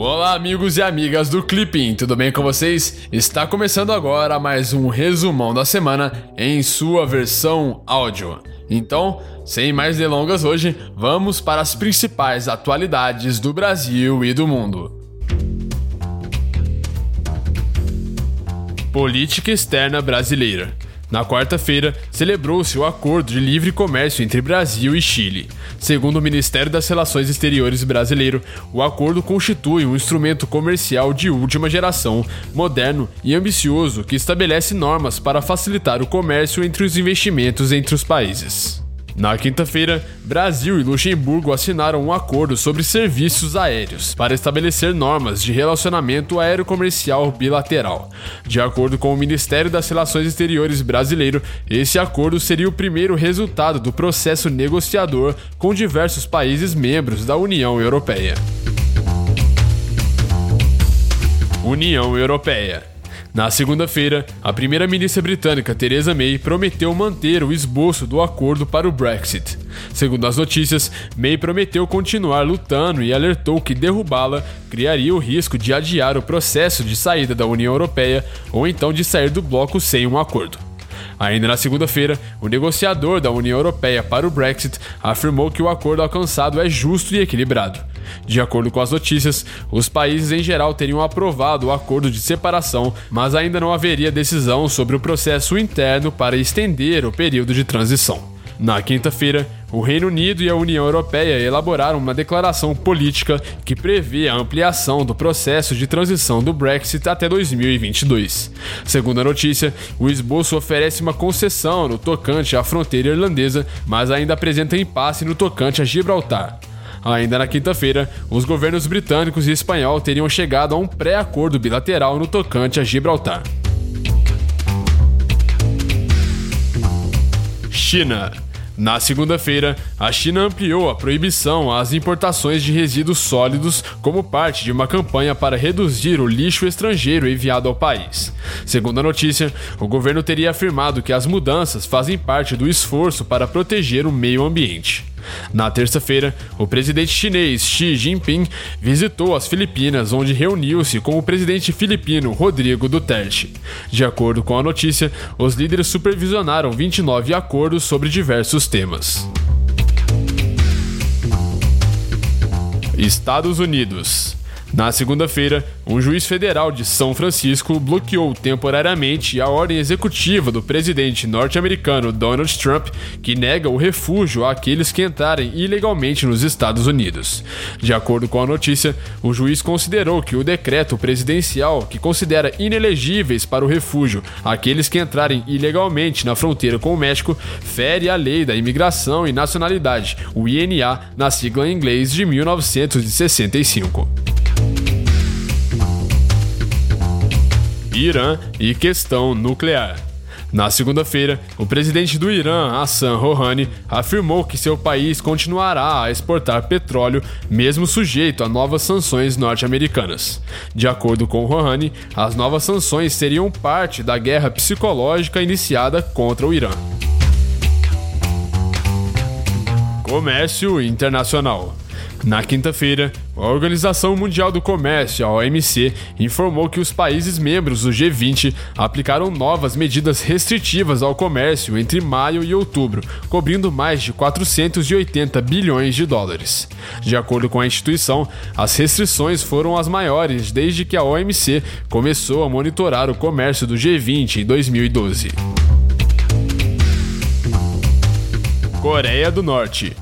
Olá, amigos e amigas do Clipping, tudo bem com vocês? Está começando agora mais um resumão da semana em sua versão áudio. Então, sem mais delongas hoje, vamos para as principais atualidades do Brasil e do mundo. Política externa brasileira. Na quarta-feira, celebrou-se o Acordo de Livre Comércio entre Brasil e Chile. Segundo o Ministério das Relações Exteriores brasileiro, o acordo constitui um instrumento comercial de última geração, moderno e ambicioso que estabelece normas para facilitar o comércio entre os investimentos entre os países. Na quinta-feira, Brasil e Luxemburgo assinaram um acordo sobre serviços aéreos para estabelecer normas de relacionamento aerocomercial bilateral. De acordo com o Ministério das Relações Exteriores brasileiro, esse acordo seria o primeiro resultado do processo negociador com diversos países membros da União Europeia. União Europeia na segunda-feira, a primeira-ministra britânica Theresa May prometeu manter o esboço do acordo para o Brexit. Segundo as notícias, May prometeu continuar lutando e alertou que derrubá-la criaria o risco de adiar o processo de saída da União Europeia ou então de sair do bloco sem um acordo. Ainda na segunda-feira, o negociador da União Europeia para o Brexit afirmou que o acordo alcançado é justo e equilibrado. De acordo com as notícias, os países em geral teriam aprovado o acordo de separação, mas ainda não haveria decisão sobre o processo interno para estender o período de transição. Na quinta-feira, o Reino Unido e a União Europeia elaboraram uma declaração política que prevê a ampliação do processo de transição do Brexit até 2022. Segundo a notícia, o esboço oferece uma concessão no tocante à fronteira irlandesa, mas ainda apresenta impasse no tocante a Gibraltar. Ainda na quinta-feira, os governos britânicos e espanhol teriam chegado a um pré-acordo bilateral no tocante a Gibraltar. China. Na segunda-feira, a China ampliou a proibição às importações de resíduos sólidos como parte de uma campanha para reduzir o lixo estrangeiro enviado ao país. Segundo a notícia, o governo teria afirmado que as mudanças fazem parte do esforço para proteger o meio ambiente. Na terça-feira, o presidente chinês Xi Jinping visitou as Filipinas, onde reuniu-se com o presidente filipino Rodrigo Duterte. De acordo com a notícia, os líderes supervisionaram 29 acordos sobre diversos temas. Estados Unidos na segunda-feira, um juiz federal de São Francisco bloqueou temporariamente a ordem executiva do presidente norte-americano Donald Trump, que nega o refúgio àqueles que entrarem ilegalmente nos Estados Unidos. De acordo com a notícia, o juiz considerou que o decreto presidencial que considera inelegíveis para o refúgio aqueles que entrarem ilegalmente na fronteira com o México fere a lei da imigração e nacionalidade, o INA, na sigla em inglês de 1965. Irã e questão nuclear. Na segunda-feira, o presidente do Irã, Hassan Rouhani, afirmou que seu país continuará a exportar petróleo, mesmo sujeito a novas sanções norte-americanas. De acordo com Rouhani, as novas sanções seriam parte da guerra psicológica iniciada contra o Irã. Comércio Internacional. Na quinta-feira, a Organização Mundial do Comércio, a OMC, informou que os países membros do G20 aplicaram novas medidas restritivas ao comércio entre maio e outubro, cobrindo mais de 480 bilhões de dólares. De acordo com a instituição, as restrições foram as maiores desde que a OMC começou a monitorar o comércio do G20 em 2012. Coreia do Norte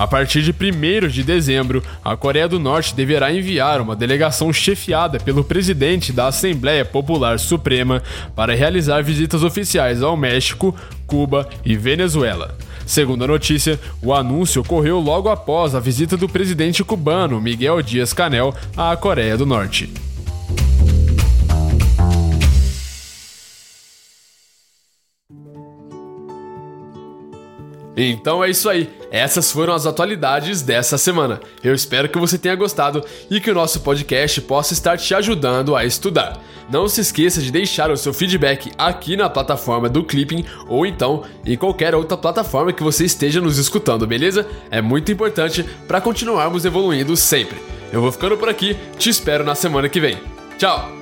a partir de 1 de dezembro, a Coreia do Norte deverá enviar uma delegação chefiada pelo presidente da Assembleia Popular Suprema para realizar visitas oficiais ao México, Cuba e Venezuela. Segundo a notícia, o anúncio ocorreu logo após a visita do presidente cubano Miguel Dias-Canel à Coreia do Norte. Então é isso aí. Essas foram as atualidades dessa semana. Eu espero que você tenha gostado e que o nosso podcast possa estar te ajudando a estudar. Não se esqueça de deixar o seu feedback aqui na plataforma do Clipping ou então em qualquer outra plataforma que você esteja nos escutando, beleza? É muito importante para continuarmos evoluindo sempre. Eu vou ficando por aqui, te espero na semana que vem. Tchau!